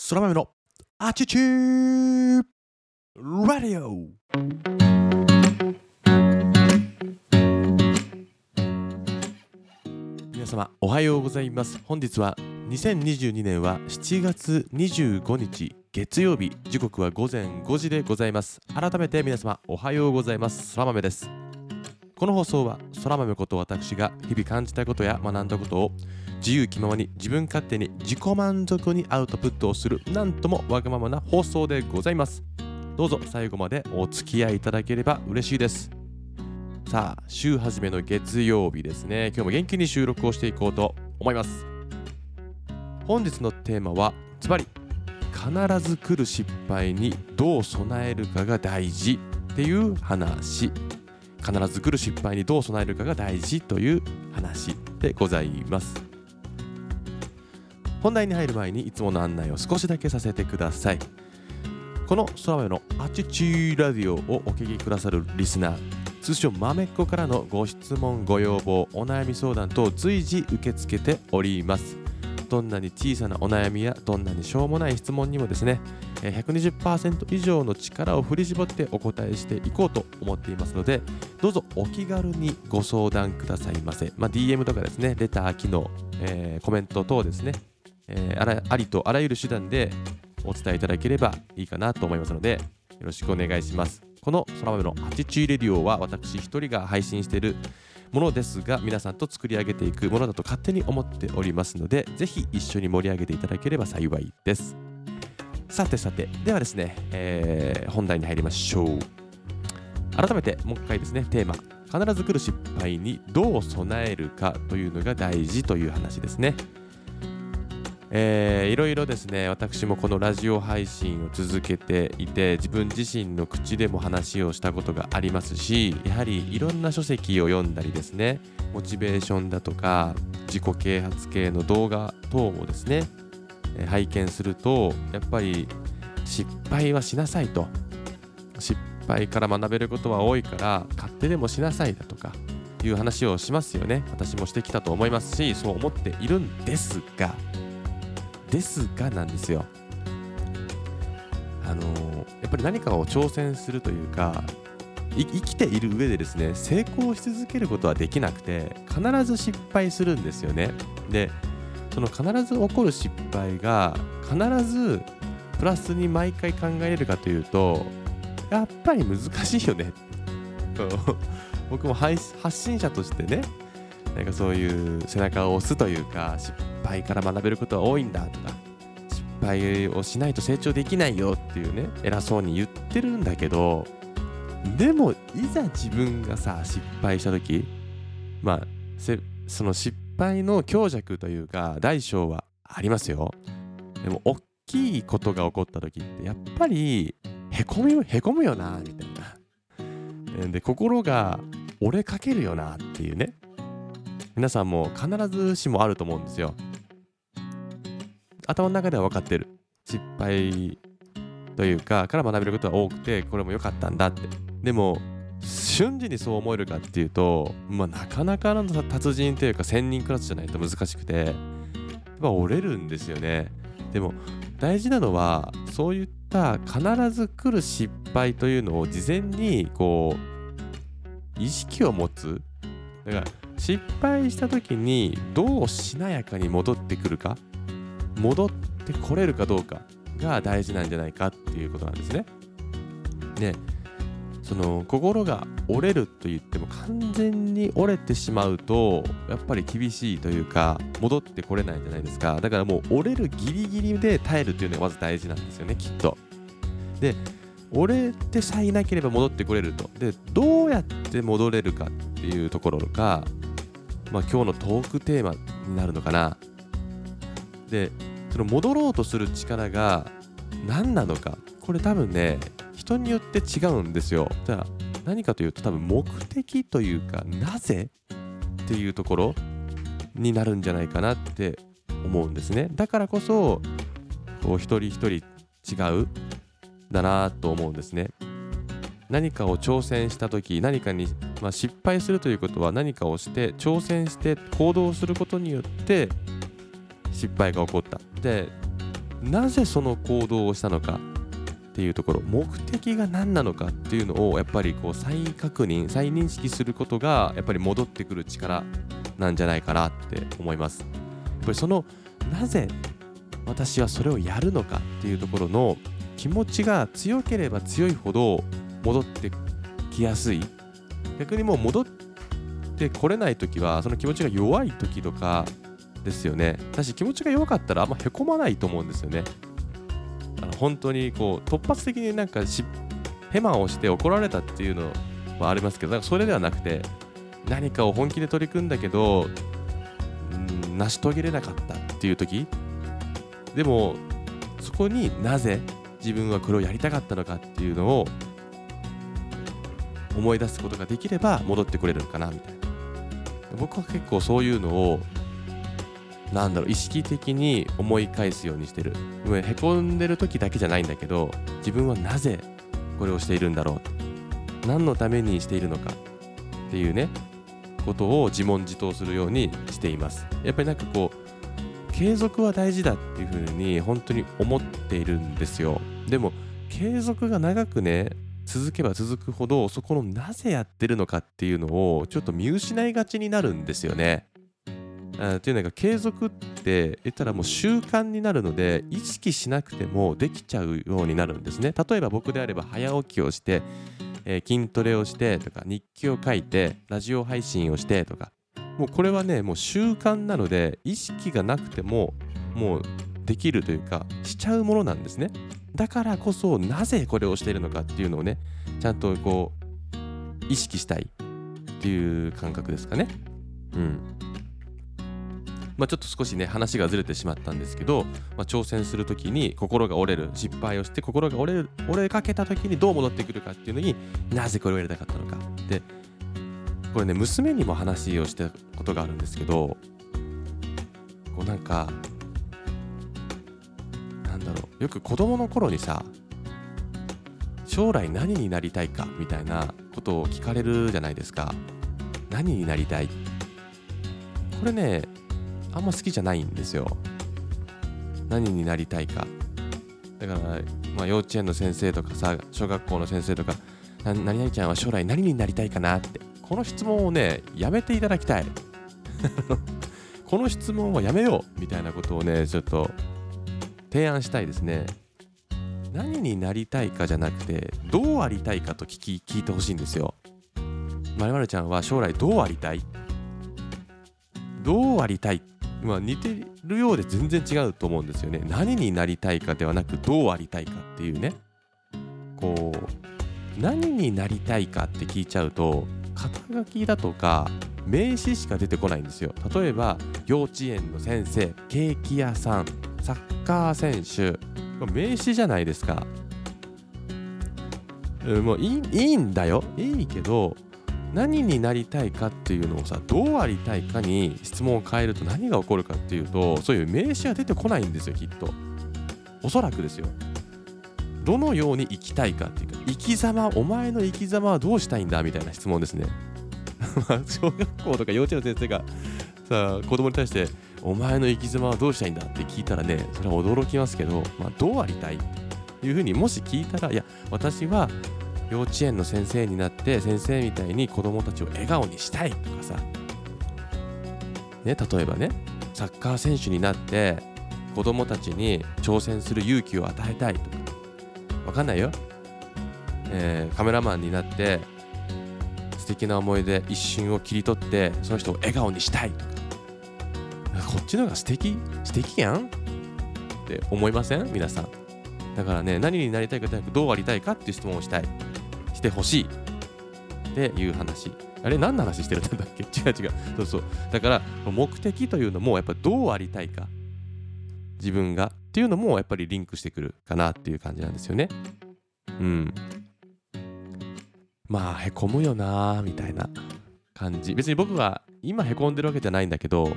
空豆のアチチューラディオ。皆様おはようございます。本日は2022年は7月25日月曜日。時刻は午前5時でございます。改めて皆様おはようございます。空豆です。この放送は空豆こと私が日々感じたことや学んだことを自由気ままに自分勝手に自己満足にアウトプットをするなんともわがままな放送でございます。どうぞ最後までお付き合いいただければ嬉しいです。さあ週始めの月曜日ですね。今日も元気に収録をしていこうと思います。本日のテーマはズバリ必ず来る失敗にどう備えるかが大事っていう話。必ず来る失敗にどう備えるかが大事という話でございます。本題に入る前にいつもの案内を少しだけさせてください。この空豆のアチチーラディオをお聞きくださるリスナー通称まめっ子からのご質問ご要望お悩み相談等随時受け付けております。どんなに小さなお悩みやどんなにしょうもない質問にもですね120%以上の力を振り絞ってお答えしていこうと思っていますのでどうぞお気軽にご相談くださいませ、まあ、DM とかですねレター機能、えーコメント等ですね、えーあらありとあらゆる手段でお伝えいただければいいかなと思いますのでよろしくお願いします。この空豆のアチチューレディオは私一人が配信しているものですが皆さんと作り上げていくものだと勝手に思っておりますのでぜひ一緒に盛り上げていただければ幸いです。さてさてではですね、えー本題に入りましょう。改めてもう一回ですねテーマ。必ず来る失敗にどう備えるかというのが大事という話ですね。えーいろいろですね私もこのラジオ配信を続けていて自分自身の口でも話をしたことがありますしやはりいろんな書籍を読んだりですねモチベーションだとか自己啓発系の動画等をですね拝見するとやっぱり失敗はしなさいと。失敗から学べることは多いから勝手でもしなさいだとかいう話をしますよね。私もしてきたと思いますしそう思っているんですがですがなんですよ。あのやっぱり何かを挑戦するというか生きている上でですね成功し続けることはできなくて必ず失敗するんですよね。でその必ず起こる失敗が必ずプラスに毎回考えれるかというとやっぱり難しいよね。僕も発信者としてねなんかそういう背中を押すというか失敗から学べることは多いんだとか失敗をしないと成長できないよっていうね偉そうに言ってるんだけどでもいざ自分がさ失敗した時まあその失敗の強弱というか大小はありますよ。でも大きいことが起こった時ってやっぱりへこむよへこむよなみたいな。で心が折れかけるよなっていうね。皆さんも必ずしもあると思うんですよ。頭の中では分かってる失敗というかから学べることが多くてこれも良かったんだって。でも瞬時にそう思えるかっていうと、まあ、なかなかの達人というか千人クラスじゃないと難しくてやっぱ折れるんですよね。でも大事なのはそういった必ず来る失敗というのを事前にこう意識を持つ。だから失敗した時にどうしなやかに戻ってくるか戻ってこれるかどうかが大事なんじゃないかっていうことなんですね。でその心が折れると言っても完全に折れてしまうとやっぱり厳しいというか戻ってこれないじゃないですかだからもう折れるギリギリで耐えるっていうのがまず大事なんですよねきっと。で折れてさえいなければ戻ってこれるとでどうやって戻れるかっていうところが、まあ、今日のトークテーマになるのかな。でその戻ろうとする力が何なのか。これ多分ね人によって違うんですよ。じゃあ何かというと多分目的というかなぜっていうところになるんじゃないかなって思うんですね。だからこそこう一人一人違うだなと思うんですね。何かを挑戦した時何かに、まあ、失敗するということは何かをして挑戦して行動することによって失敗が起こった。でなぜその行動をしたのかっていうところ目的が何なのかっていうのをやっぱりこう再確認再認識することがやっぱり戻ってくる力なんじゃないかなって思います。やっぱりそのなぜ私はそれをやるのかっていうところの気持ちが強ければ強いほど戻ってきやすい。逆にもう戻ってこれない時はその気持ちが弱い時とかですよね。私気持ちが弱かったらあんまへこまないと思うんですよね。あの本当にこう突発的になんかしヘマをして怒られたっていうのはありますけどなんかそれではなくて何かを本気で取り組んだけどん成し遂げれなかったっていう時でもそこになぜ自分はこれをやりたかったのかっていうのを思い出すことができれば戻ってくれるのかなみたいな。僕は結構そういうのをなんだろう意識的に思い返すようにしてる。へこんでる時だけじゃないんだけど自分はなぜこれをしているんだろう何のためにしているのか。っていうねことを自問自答するようにしています。やっぱりなんかこう継続は大事だっていうふうに本当に思っているんですよ。でも継続が長くね続けば続くほどそこのなぜやってるのかっていうのをちょっと見失いがちになるんですよね。っていうのが継続って言ったらもう習慣になるので意識しなくてもできちゃうようになるんですね。例えば僕であれば早起きをして、えー、筋トレをしてとか日記を書いてラジオ配信をしてとか。もうこれはねもう習慣なので意識がなくてももうできるというかしちゃうものなんですね。だからこそなぜこれをしているのかっていうのをねちゃんとこう意識したいっていう感覚ですかね。うん。まあ、ちょっと少しね話がずれてしまったんですけど、まあ、挑戦する時に心が折れる失敗をして心が折れる折れかけた時にどう戻ってくるかっていうのになぜこれをやりたかったのかでこれね娘にも話をしたことがあるんですけどこうなんかよく子供の頃にさ将来何になりたいかみたいなことを聞かれるじゃないですか。何になりたい？これねあんま好きじゃないんですよ。何になりたいか。だから、まあ、幼稚園の先生とかさ小学校の先生とか何々ちゃんは将来何になりたいかなって。この質問をねやめていただきたい。この質問はやめようみたいなことをねちょっと提案したいですね何になりたいかじゃなくてどうありたいかと聞き聞いてほしいんですよまるまるちゃんは将来どうありたい？どうありたい？まあ、似てるようで全然違うと思うんですよね。何になりたいかではなくどうありたいかっていうね。こう何になりたいかって聞いちゃうと肩書きだとか名詞しか出てこないんですよ。例えば幼稚園の先生ケーキ屋さんサッカー選手。名詞じゃないですか。もういいいいんだよ。いいけど何になりたいかっていうのをさどうありたいかに質問を変えると何が起こるかっていうとそういう名詞は出てこないんですよきっと。おそらくですよ。どのように生きたいかっていうか生き様お前の生き様はどうしたいんだ？みたいな質問ですね。小学校とか幼稚園の先生がさ子供に対してお前の生き様はどうしたいんだって聞いたらねそれは驚きますけど、まあ、どうありたい？っていうふうにもし聞いたらいや私は幼稚園の先生になって先生みたいに子供たちを笑顔にしたいとかさ、ね、例えばねサッカー選手になって子供たちに挑戦する勇気を与えたいとか。わかんないよ、えー、カメラマンになって素敵な思い出一瞬を切り取ってその人を笑顔にしたいとか。こっちの方が素敵素敵やん？って思いません？皆さん。だからね何になりたいかじゃなくどうありたいかっていう質問をしたい。してほしい。っていう話。あれ何の話してるんだっけ？違う違う。そうそう。だから目的というのもやっぱどうありたいか？自分が。っていうのもやっぱりリンクしてくるかなっていう感じなんですよね。うん。まあへこむよなみたいな感じ。別に僕は今へこんでるわけじゃないんだけど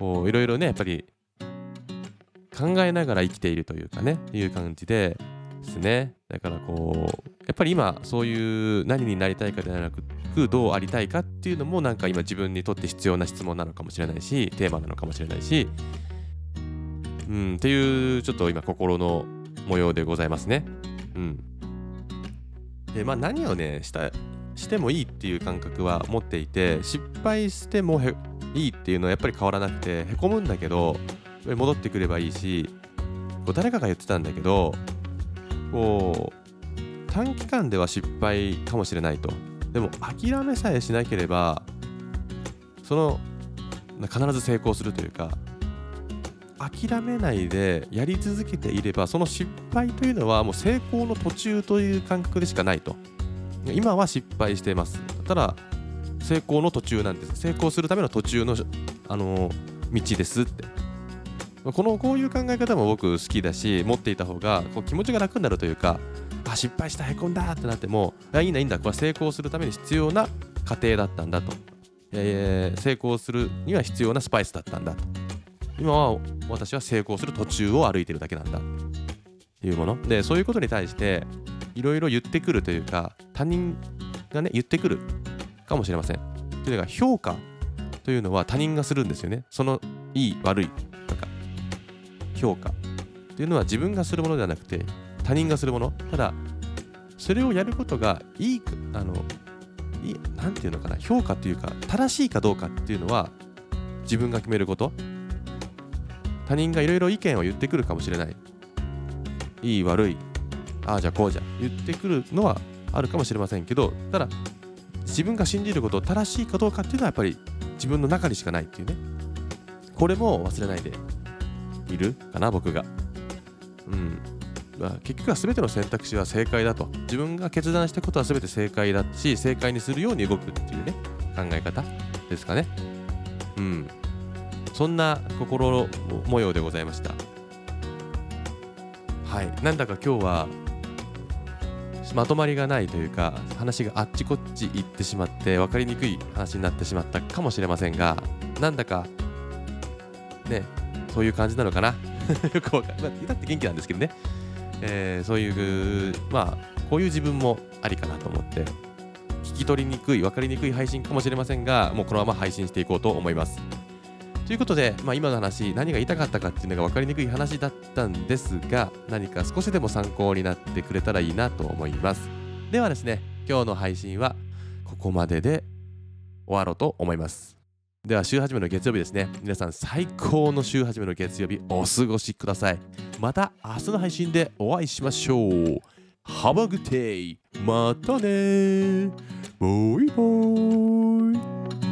こういろいろねやっぱり考えながら生きているというかねいう感じでですねだからこうやっぱり今そういう何になりたいかではなくどうありたいかっていうのもなんか今自分にとって必要な質問なのかもしれないしテーマなのかもしれないしうん、っていうちょっと今心の模様でございますね。うん。でまあ何をねしたしてもいいっていう感覚は持っていて失敗してもいいっていうのはやっぱり変わらなくてへこむんだけど戻ってくればいいしこう誰かが言ってたんだけどこう短期間では失敗かもしれないと。でも諦めさえしなければその必ず成功するというか諦めないでやり続けていればその失敗というのはもう成功の途中という感覚でしかないと。今は失敗しています。ただ成功の途中なんです。成功するための途中の、あの道ですって。このこういう考え方も僕好きだし持っていた方がこう気持ちが楽になるというかあ失敗したへこんだってなってもいいんだいいんだ。これは成功するために必要な過程だったんだと、えー、成功するには必要なスパイスだったんだと。今は私は成功する途中を歩いてるだけなんだ。っていうもの。でそういうことに対していろいろ言ってくるというか他人がね言ってくるかもしれません。というのが評価というのは他人がするんですよね。そのいい悪いとか評価というのは自分がするものではなくて他人がするもの。ただそれをやることがいいあのいなんていうのかな評価というか正しいかどうかっていうのは自分が決めること。他人がいろいろ意見を言ってくるかもしれない。いい悪いああじゃあこうじゃ。言ってくるのはあるかもしれませんけどただ自分が信じること正しいかどうかっていうのはやっぱり自分の中にしかないっていうね。これも忘れないでいるかな僕が。うん。まあ、結局は全ての選択肢は正解だと。自分が決断したことは全て正解だし正解にするように動くっていうね考え方ですかね。うん。そんな心模様でございました。はい。なんだか今日はまとまりがないというか話があっちこっち行ってしまって分かりにくい話になってしまったかもしれませんがなんだかねそういう感じなのかな？よくわかんない。だって元気なんですけどね。えー、そういう、まあ、こういう自分もありかなと思って、聞き取りにくい、分かりにくい配信かもしれませんが、もうこのまま配信していこうと思います。ということで、まあ、今の話、何が言いたかったかっていうのが分かりにくい話だったんですが、何か少しでも参考になってくれたらいいなと思います。ではですね、今日の配信はここまでで終わろうと思います。では週始めの月曜日ですね。皆さん最高の週始めの月曜日お過ごしください。また明日の配信でお会いしましょう。Have a good day またね。ボイボイ。